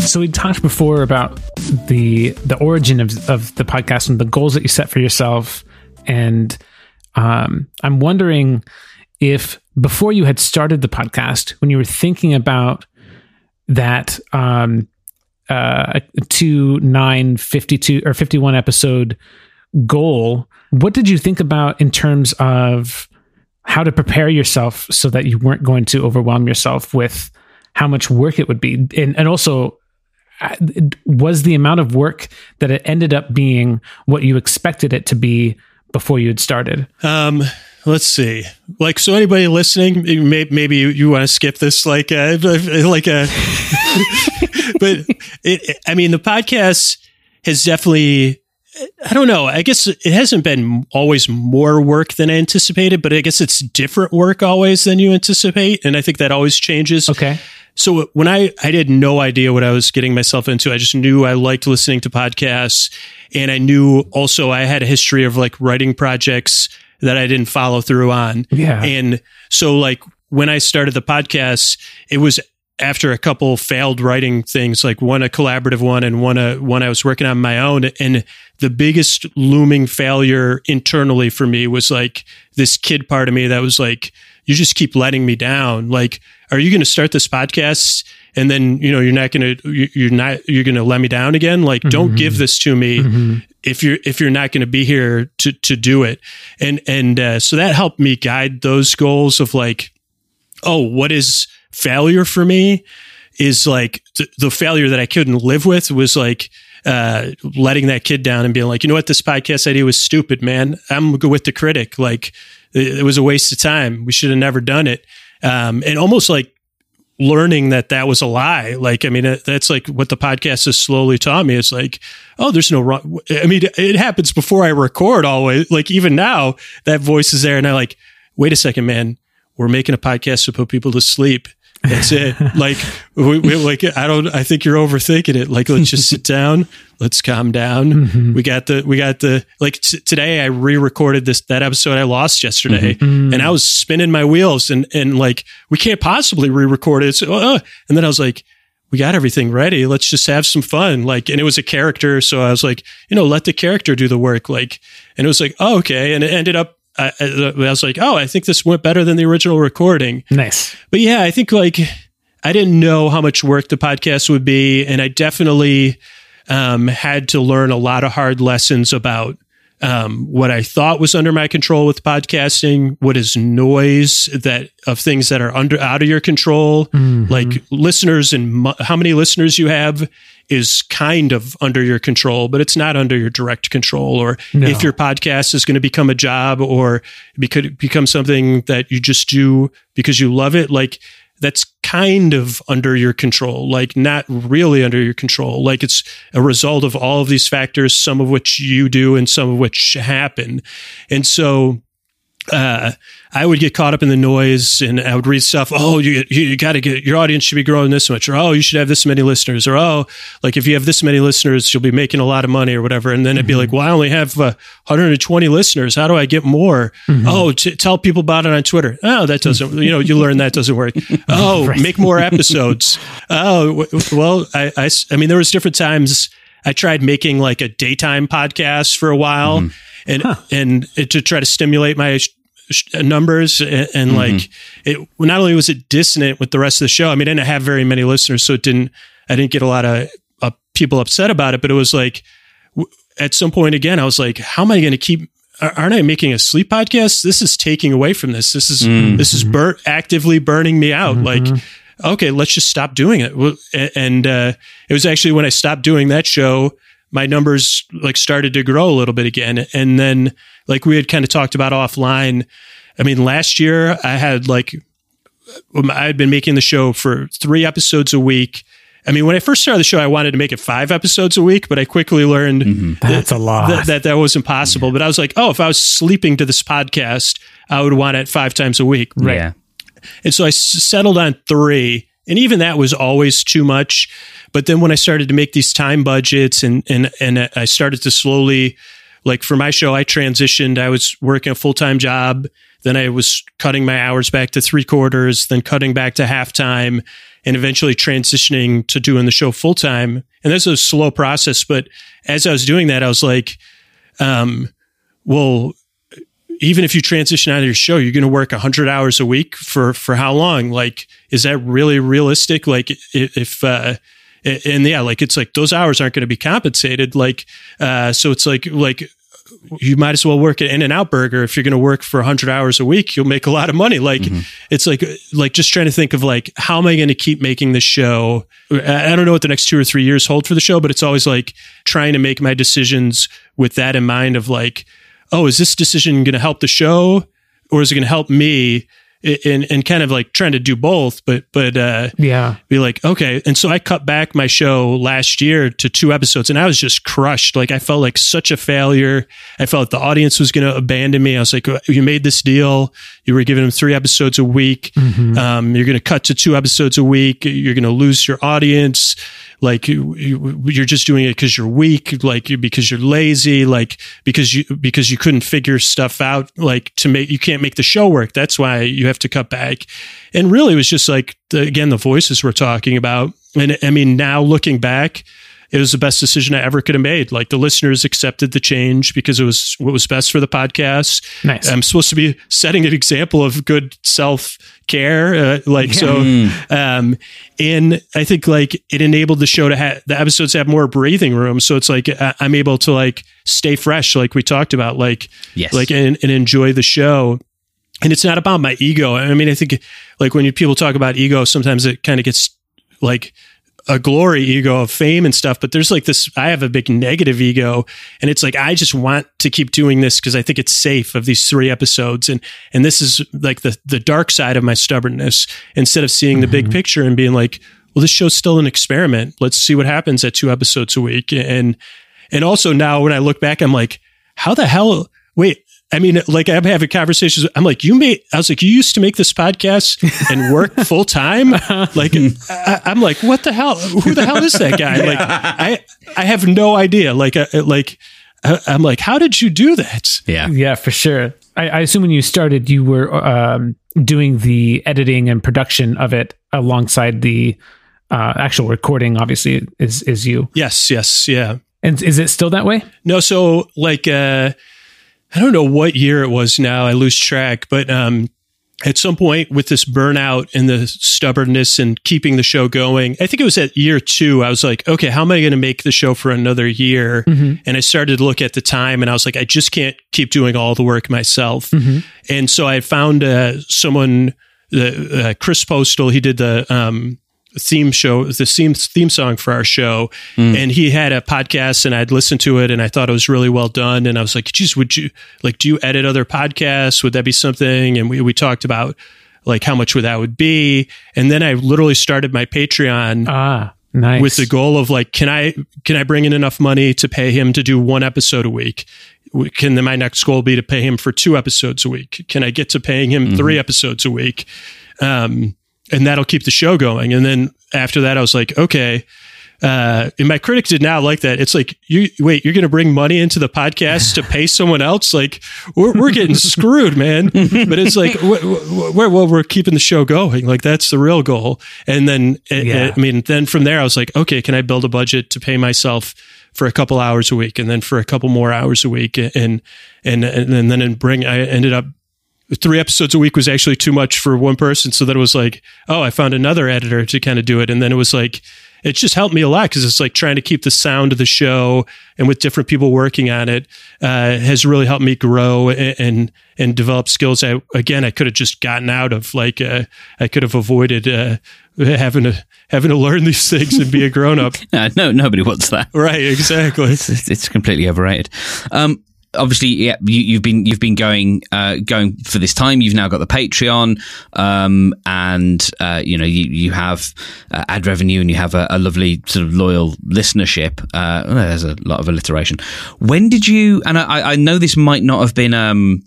So we talked before about the the origin of of the podcast and the goals that you set for yourself, and um, I'm wondering if before you had started the podcast, when you were thinking about that um, uh, two nine fifty two or fifty one episode goal, what did you think about in terms of how to prepare yourself so that you weren't going to overwhelm yourself with how much work it would be, and and also uh, was the amount of work that it ended up being what you expected it to be before you had started? Um, let's see. Like, so anybody listening, maybe you, you want to skip this, like, uh, like a, but it, I mean, the podcast has definitely, I don't know. I guess it hasn't been always more work than I anticipated, but I guess it's different work always than you anticipate. And I think that always changes. Okay. So when I, I had no idea what I was getting myself into, I just knew I liked listening to podcasts. And I knew also I had a history of like writing projects that I didn't follow through on. Yeah. And so like when I started the podcast, it was after a couple failed writing things, like one a collaborative one and one a one I was working on my own. And the biggest looming failure internally for me was like this kid part of me that was like, you just keep letting me down. Like, are you going to start this podcast? And then, you know, you're not going to, you're not, you're going to let me down again. Like, don't mm-hmm. give this to me mm-hmm. If you're, if you're not going to be here to, to do it. And, and, uh, so that helped me guide those goals of like, oh, what is failure for me is like th- the failure that I couldn't live with was like, uh, letting that kid down and being like, you know what, this podcast idea was stupid, man. I'm with the critic. Like, it, it was a waste of time. We should have never done it. Um, and almost like learning that that was a lie. Like, I mean, that's like what the podcast has slowly taught me. It's like, oh, there's no wrong. I mean, it happens before I record always. Like, even now, that voice is there. And I like, wait a second, man. We're making a podcast to put people to sleep. That's it. like, we, we, like, I don't, I think you're overthinking it. Like, let's just sit down. Let's calm down. Mm-hmm. We got the, we got the, like t- today I re-recorded this, that episode I lost yesterday mm-hmm. mm. and I was spinning my wheels and, and like, we can't possibly re-record it. So, uh, and then I was like, we got everything ready. Let's just have some fun. Like, and it was a character. So I was like, you know, let the character do the work. Like, and it was like, oh, okay. And it ended up, I, I I was like, oh, I think this went better than the original recording. Nice. But yeah, I think like I didn't know how much work the podcast would be, and I definitely um, had to learn a lot of hard lessons about um, what I thought was under my control with podcasting, what is noise that of things that are under out of your control, like listeners and mu- how many listeners you have is kind of under your control, but it's not under your direct control. Or No. if your podcast is going to become a job or become something that you just do because you love it, like that's kind of under your control, like not really under your control. Like it's a result of all of these factors, some of which you do and some of which happen. And so, uh, I would get caught up in the noise and I would read stuff. Oh, you, you, you got to get your audience should be growing this much, or oh, you should have this many listeners, or oh, like if you have this many listeners, you'll be making a lot of money or whatever. And then it'd be like, well, I only have uh, 120 listeners. How do I get more? Oh, t- tell people about it on Twitter. Oh, that doesn't, you know, you learn that doesn't work. Oh, make more episodes. Oh, w- well, I mean, there was different times I tried making like a daytime podcast for a while and, and it, to try to stimulate my sh- sh- numbers and, and like it not only was it dissonant with the rest of the show i mean i didn't have very many listeners so it didn't i didn't get a lot of uh, people upset about it but it was like w- at some point again i was like how am i going to keep aren't i making a sleep podcast? This is taking away from this. This is this is bur- actively burning me out. Like okay let's just stop doing it. And uh, it was actually when i stopped doing that show my numbers like started to grow a little bit again. And then like we had kind of talked about offline. I mean, last year I had like, um, I had been making the show for three episodes a week. I mean, when I first started the show, I wanted to make it five episodes a week, but I quickly learned That's a lot. that, that that was impossible. But I was like, oh, if I was sleeping to this podcast, I would want it five times a week. Yeah. And so I s- settled on three. And even that was always too much. But then when I started to make these time budgets and, and, and I started to slowly, like for my show, I transitioned. I was working a full time job. Then I was cutting my hours back to three quarters, then cutting back to halftime and eventually transitioning to doing the show full time. And was a slow process. But as I was doing that, I was like, um, well, even if you transition out of your show, you're going to work 100 hours a week for for how long? Like, is that really realistic? Like, if uh, and yeah, like it's like those hours aren't going to be compensated. Like, uh, so it's like like you might as well work at In-N-Out Burger if you're going to work for 100 hours a week. You'll make a lot of money. Like, it's like like just trying to think of like how am I going to keep making this show? I I don't know what the next two or three years hold for the show, but it's always like trying to make my decisions with that in mind. Of like oh, is this decision going to help the show or is it going to help me? And, and kind of like trying to do both, but, but, uh, yeah. be like, okay. And so I cut back my show last year to two episodes and I was just crushed. Like I felt like such a failure. I felt the audience was going to abandon me. I was like, you made this deal. You were giving them three episodes a week. Um, you're going to cut to two episodes a week. You're going to lose your audience. like you, you're just doing it because you're weak, like because you're lazy, like because you because you couldn't figure stuff out, like to make you can't make the show work. That's why you have to cut back. And really, it was just like the, again the voices we're talking about. And I mean, now looking back, it was the best decision I ever could have made. Like the listeners accepted the change because it was what was best for the podcast. Nice. I'm supposed to be setting an example of good self care. Uh, like, so, um, and I think like it enabled the show to have the episodes have more breathing room. So it's like I- I'm able to like stay fresh, like we talked about, like, Yes. like, and, and enjoy the show and it's not about my ego. I mean, I think like when you, people talk about ego, sometimes it kind of gets like a glory ego of fame and stuff. But there's like this, I have a big negative ego and it's like, I just want to keep doing this because I think it's safe of these three episodes. And, and this is like the, the dark side of my stubbornness instead of seeing the big mm-hmm. picture and being like, well, this show's still an experiment. Let's see what happens at two episodes a week. And, and also now when I look back, I'm like, how the hell, wait, I mean, like I'm having conversations. I'm like, you made. I was like, you used to make this podcast and work full time. Like, I, I'm like, what the hell? Who the hell is that guy? Like, I I have no idea. Like, uh, like I- I'm like, how did you do that? yeah. Yeah, for sure. I, I assume when you started, you were um, doing the editing and production of it alongside the uh, actual recording. Obviously, is is you. Yes, yes, yeah. And is it still that way? No, so like uh I don't know what year it was now. I lose track, but um at some point with this burnout and the stubbornness and keeping the show going, I think it was at year two. I was like, okay, how am I going to make the show for another year? And I started to look at the time and I was like, I just can't keep doing all the work myself. And so I found uh, someone, the uh, Chris Postal, he did the, um, theme show, the theme theme song for our show, and he had a podcast, and I'd listened to it, and I thought it was really well done, and I was like, "Geez, would you like? Do you edit other podcasts? Would that be something?" And we we talked about like how much would that would be, and then I literally started my Patreon Ah, nice. with the goal of like, can I can I bring in enough money to pay him to do one episode a week? Can then my next goal be to pay him for two episodes a week? Can I get to paying him three episodes a week? Um, and that'll keep the show going. And then after that, I was like, okay. Uh, and my critic did not like that. It's like, you wait, you're going to bring money into the podcast to pay someone else? Like, we're, we're getting screwed, man. But it's like, we're, well, we're keeping the show going. Like, that's the real goal. And then, it- Yeah. I mean, then from there, I was like, okay, can I build a budget to pay myself for a couple hours a week and then for a couple more hours a week? And, and, and then and bring, I ended up three episodes a week was actually too much for one person. So then it was like, oh, I found another editor to kind of do it. And then it was like, it just helped me a lot because it's like trying to keep the sound of the show and with different people working on it uh, has really helped me grow and, and and develop skills. I again, I could have just gotten out of like uh, I could have avoided uh, having to having to learn these things and be a grown up. Uh, no, nobody wants that. right? Exactly. It's, it's completely overrated. Um, obviously, yeah, you, you've been you've been going uh, going for this time. You've now got the Patreon, um, and uh, you know you you have uh, ad revenue, and you have a, a lovely sort of loyal listenership. Uh, there's a lot of alliteration. When did you? And I, I know this might not have been. Um,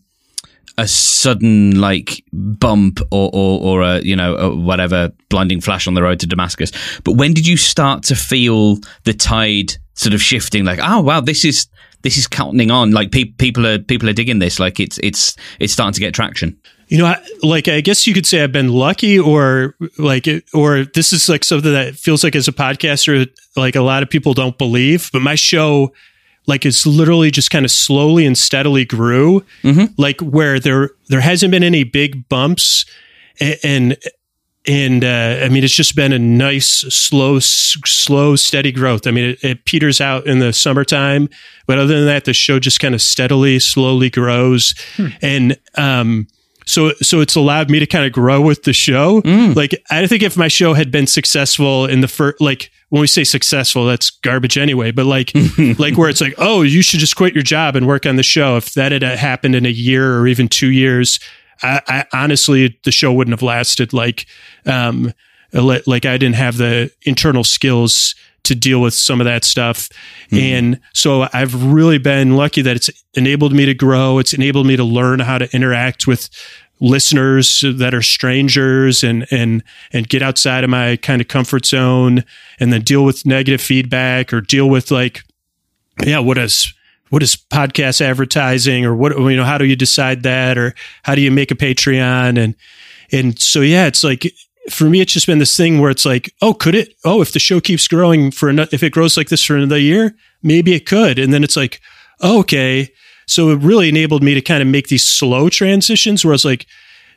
a sudden like bump or, or, or a you know a whatever blinding flash on the road to Damascus. But when did you start to feel the tide sort of shifting? Like, oh wow, this is this is counting on. Like pe- people are people are digging this. Like it's it's it's starting to get traction. You know, I, like I guess you could say I've been lucky, or like, it- or this is like something that feels like as a podcaster, like a lot of people don't believe. But my show, like, it's literally just kind of slowly and steadily grew, mm-hmm. like where there there hasn't been any big bumps, a- and and uh, I mean it's just been a nice, slow, s- slow, steady growth. I mean it, it peters out in the summertime, but other than that, the show just kind of steadily, slowly grows, and um, so so it's allowed me to kind of grow with the show. Like I think if my show had been successful in the first, like when we say successful, that's garbage anyway. But like like where it's like, oh, you should just quit your job and work on the show. If that had happened in a year or even two years, I, I honestly the show wouldn't have lasted. Like um like I didn't have the internal skills to deal with some of that stuff. And so I've really been lucky that it's enabled me to grow. It's enabled me to learn how to interact with listeners that are strangers and and and get outside of my kind of comfort zone and then deal with negative feedback or deal with like yeah what is what is podcast advertising or what you know how do you decide that or how do you make a patreon? And and so yeah it's like for me it's just been this thing where it's like oh could it? Oh if the show keeps growing for another if it grows like this for another year maybe it could. And then it's like oh, okay. So it really enabled me to kind of make these slow transitions where I was like,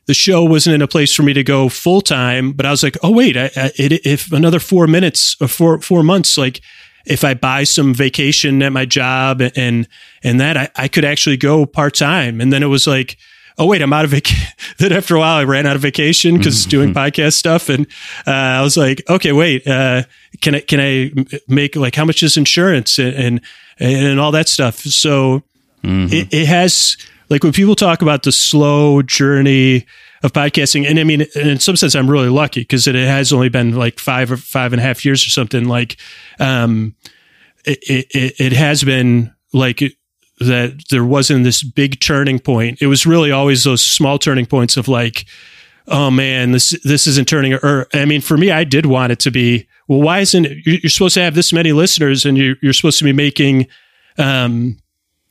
the show wasn't in a place for me to go full time, but I was like, oh wait, I, I, it, if another four minutes or four four months, like if I buy some vacation at my job and and that I, I could actually go part time, and then it was like. Oh wait, I'm out of vacation. then after a while, I ran out of vacation because mm-hmm. doing podcast stuff, and uh, I was like, okay, wait, uh, can I can I make like how much is insurance and and, and all that stuff? So Mm-hmm. It, it has like when people talk about the slow journey of podcasting, and I mean, in some sense, I'm really lucky because it has only been like five or five and a half years or something. Like, um, it, it, it has been like that there wasn't this big turning point. It was really always those small turning points of like, oh man, this this isn't turning. Or I mean, for me, I did want it to be. Well, why isn't it, you're supposed to have this many listeners and you're, you're supposed to be making, um,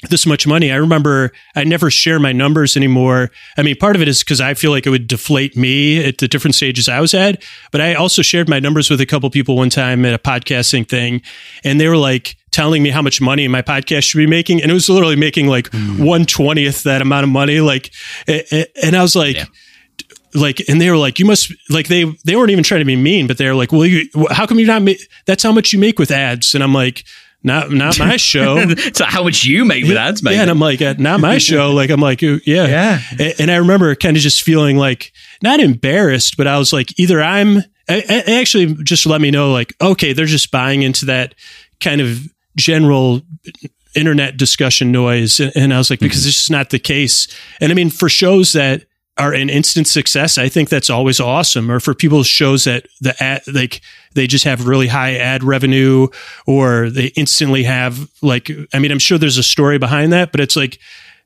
this much money. I remember I never share my numbers anymore. I mean, part of it is because I feel like it would deflate me at the different stages I was at. But I also shared my numbers with a couple people one time at a podcasting thing, and they were like telling me how much money my podcast should be making, and it was literally making like mm. one twentieth that amount of money. Like, and I was like. Yeah like and they were like you must like they they weren't even trying to be mean but they're like well you how come you're not ma- that's how much you make with ads and i'm like not not my show. so how much you make with ads, mate? Yeah, and I'm like, uh, not my show. Like I'm like, yeah, yeah. And, and, I remember kind of just feeling like not embarrassed, but I was like, either I'm I, I actually just let me know, like, okay, they're just buying into that kind of general internet discussion noise, and, and I was like, because mm-hmm. it's just not the case. And I mean, for shows that are an instant success, I think that's always awesome. Or for people's shows that the ad, like they just have really high ad revenue, or they instantly have like, I mean, I'm sure there's a story behind that, but it's like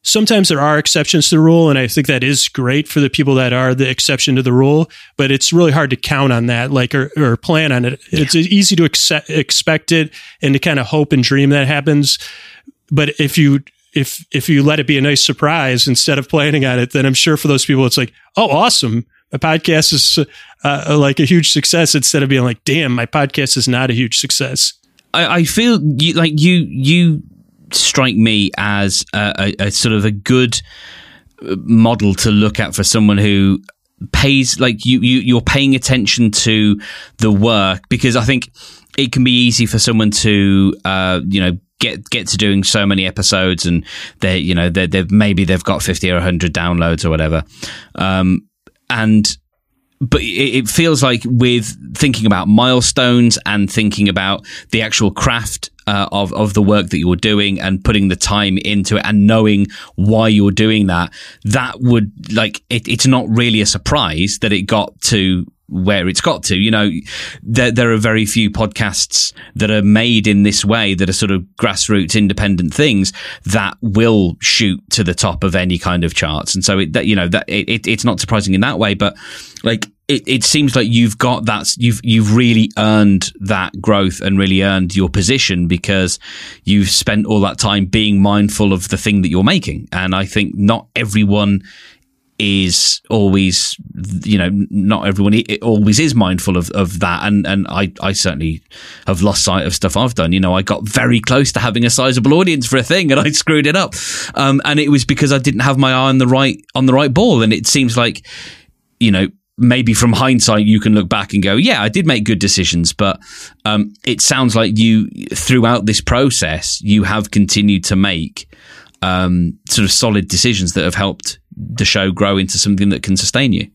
sometimes there are exceptions to the rule, and I think that is great for the people that are the exception to the rule. But it's really hard to count on that, like or, or plan on it. Yeah. It's easy to accept, expect it and to kind of hope and dream that happens. But if you if if you let it be a nice surprise instead of planning on it, then I'm sure for those people it's like, oh, awesome, my podcast is uh, like a huge success. Instead of being like, damn, my podcast is not a huge success. I, I feel you, like you you strike me as a, a, a sort of a good model to look at for someone who pays like you, you you're paying attention to the work because I think it can be easy for someone to uh, you know get get to doing so many episodes and they you know they they've maybe they've got 50 or 100 downloads or whatever. Um, and but it, feels like with thinking about milestones and thinking about the actual craft uh, of of the work that you're doing and putting the time into it and knowing why you're doing that, that would like it, it's not really a surprise that it got to where it's got to. You know, there, there are very few podcasts that are made in this way that are sort of grassroots independent things that will shoot to the top of any kind of charts. And so it, that, you know, that it, it's not surprising in that way, but like it, it seems like you've got that you've you've really earned that growth and really earned your position because you've spent all that time being mindful of the thing that you're making and i think not everyone is always, you know, not everyone it always is mindful of, of that. And, and I, I certainly have lost sight of stuff I've done. You know, I got very close to having a sizable audience for a thing and I screwed it up. Um, and it was because I didn't have my eye on the right, on the right ball. And it seems like, you know, maybe from hindsight you can look back and go, yeah, I did make good decisions, but um, it sounds like you throughout this process you have continued to make um, sort of solid decisions that have helped the show grow into something that can sustain you?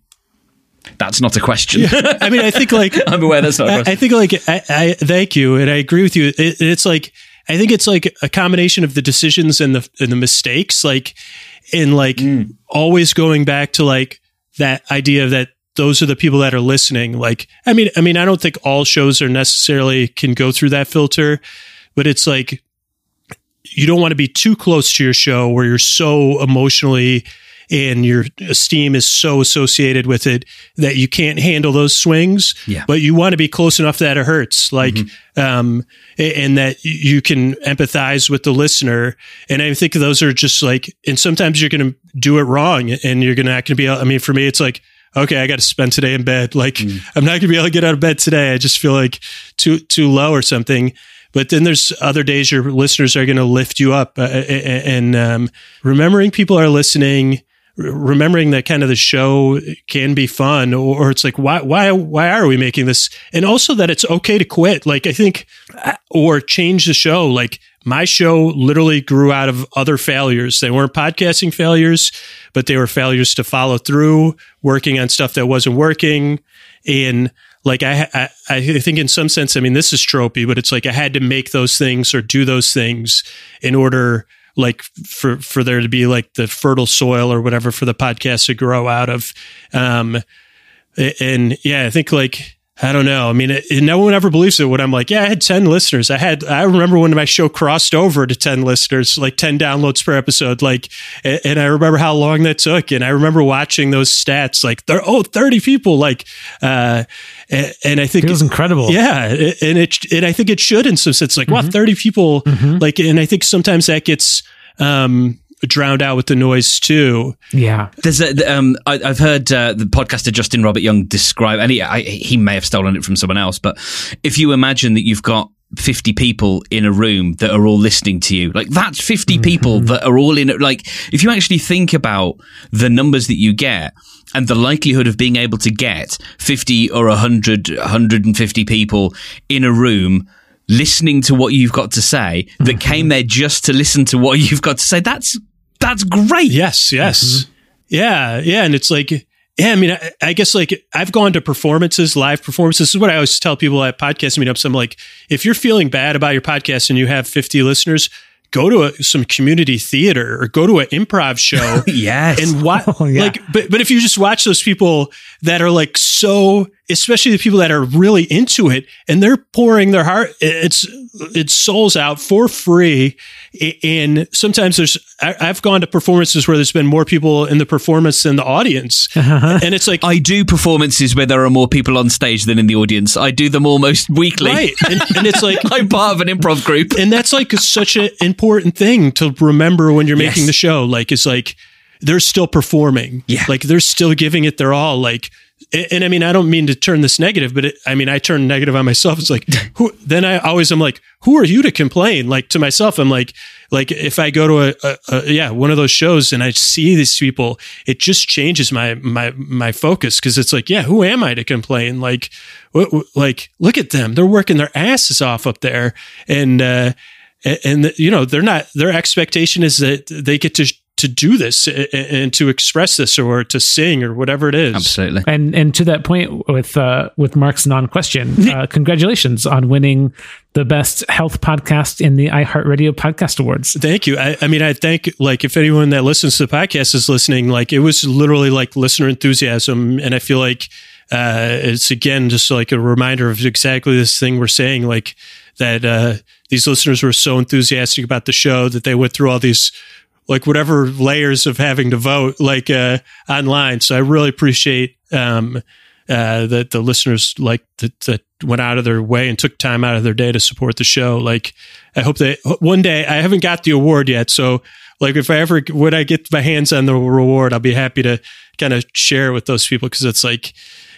That's not a question. Yeah. I mean, I think like I'm aware that's not. I, I think like I, I, thank you, and I agree with you. It, it's like I think it's like a combination of the decisions and the and the mistakes, like in like mm. always going back to like that idea that those are the people that are listening. Like, I mean, I mean, I don't think all shows are necessarily can go through that filter, but it's like you don't want to be too close to your show where you're so emotionally and your esteem is so associated with it that you can't handle those swings. Yeah. But you want to be close enough that it hurts, like, um, and that you can empathize with the listener. And I think those are just like, and sometimes you're going to do it wrong, and you're going to not going to be. able- I mean, for me, it's like. Okay, I got to spend today in bed. Like, I'm not gonna be able to get out of bed today. I just feel like too too low or something. But then there's other days your listeners are going to lift you up, uh, and um, remembering people are listening, remembering that kind of the show can be fun, or, or it's like why why why are we making this, and also that it's okay to quit. Like I think, or change the show. Like my show literally grew out of other failures. They weren't podcasting failures, but they were failures to follow through, working on stuff that wasn't working, and like I, I, I think in some sense, I mean, this is tropey, but it's like I had to make those things or do those things in order, like for for there to be like the fertile soil or whatever for the podcast to grow out of. Um, and yeah, I think like I don't know. I mean, it, it- no one ever believes it when I'm like, yeah, I had 10 listeners. I had, I remember when my show crossed over to 10 listeners, like 10 downloads per episode. Like, a- and I remember how long that took. And I remember watching those stats, like, they're, oh, 30 people. Like, uh, a- and I think Feels incredible. yeah, and it and I think it should in some sense. Like, wow, thirty people. Like, and I think sometimes that gets um, drowned out with the noise too. Yeah. There's a, um, I, I've heard uh, the podcaster Justin Robert Young describe, and he, I, he may have stolen it from someone else, but if you imagine that you've got 50 people in a room that are all listening to you, like that's 50 people that are all in it. Like, if you actually think about the numbers that you get and the likelihood of being able to get 50 or 100, 150 people in a room, listening to what you've got to say that came there just to listen to what you've got to say. That's that's great. Yes, yes, mm-hmm. yeah, yeah, and it's like. Yeah, I mean, I, I guess like I've gone to performances, live performances. This is what I always tell people at podcast meetups. I'm like, if you're feeling bad about your podcast and you have 50 listeners, go to a, some community theater or go to an improv show Yes. and what Oh, yeah. like but but if you just watch those people that are like so especially the people that are really into it and they're pouring their heart it's it's souls out for free and sometimes there's I, i've gone to performances where there's been more people in the performance than the audience uh-huh. and it's like I do performances where there are more people on stage than in the audience. I do them almost weekly. right and, and it's like I'm part of an improv group. and that's like such an important thing to remember when you're making Yes. the show. Like, it's like they're still performing. Yeah. Like they're still giving it their all. Like, and, and I mean, I don't mean to turn this negative, but it, I mean, I turn negative on myself. It's like, who, then I always am like, who are you to complain? Like to myself, I'm like, like if I go to a, a, a yeah, one of those shows and I see these people, it just changes my, my, my focus. Cause it's like, yeah, who am I to complain? Like, what, like, look at them. They're working their asses off up there. And, uh, and, and you know they're not their expectation is that they get to to do this and, and to express this or to sing or whatever it is Absolutely. And and to that point with uh, with Mark's non question, uh, congratulations on winning the best health podcast in the iHeartRadio Podcast Awards. thank you I, I mean i thank like if anyone that listens to the podcast is listening like it was literally like listener enthusiasm and i feel like uh it's again just like a reminder of exactly this thing we're saying like that uh these listeners were so enthusiastic about the show that they went through all these like whatever layers of having to vote like uh online. So i really appreciate um uh that the listeners like that, that went out of their way and took time out of their day to support the show. Like i hope that one day i haven't got the award yet. So like if i ever would i get my hands on the reward i'll be happy to kind of share it with those people because it's like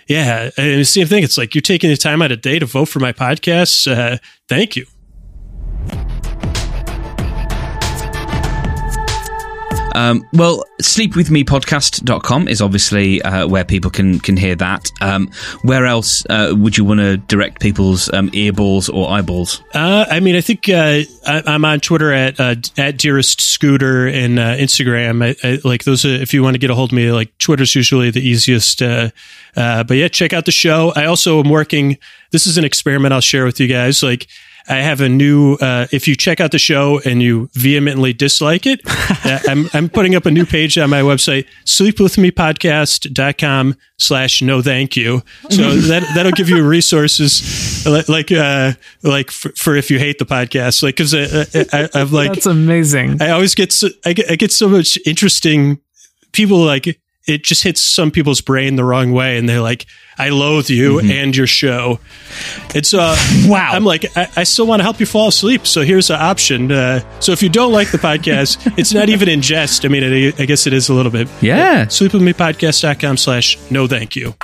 yeah. And the same thing. It's like you're taking the time out of day to vote for my podcast. Uh thank you Um, well, sleepwithmepodcast.com is obviously uh, where people can, can hear that. Um, where else uh, would you want to direct people's um, earballs or eyeballs? Uh, I mean, I think uh, I, I'm on Twitter at uh, at dearest scooter and uh, Instagram. I, I, like those, are, if you want to get a hold of me, like Twitter's usually the easiest. But yeah, check out the show. I also am working. This is an experiment I'll share with you guys. Like. I have a new. Uh, if you check out the show and you vehemently dislike it, uh, I'm I'm putting up a new page on my website, sleepwithmepodcast.com slash no thank you. So that that'll give you resources li- like uh like for, for if you hate the podcast, like because I, I, I've like That's amazing. I always get so, I get I get so much interesting people like it just hits some people's brain the wrong way and they're like i loathe you mm-hmm. and your show. It's uh wow. I'm like i, I still want to help you fall asleep so here's an option uh, so if you don't like the podcast it's not even in jest. I mean it, i guess it is a little bit. Yeah. Sleepwithmepodcast.com slash no thank you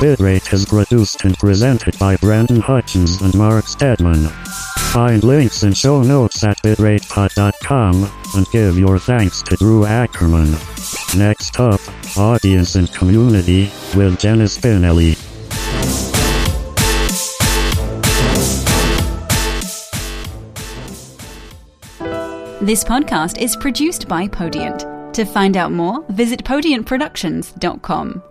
Bitrate is produced and presented by Brandon Hutchins and Mark Steadman. Find links and show notes at bitratepod.com and give your thanks to Drew Ackerman. Next up, Audience and Community with Jenna Spinelli. This podcast is produced by Podiant. To find out more, visit podiantproductions.com.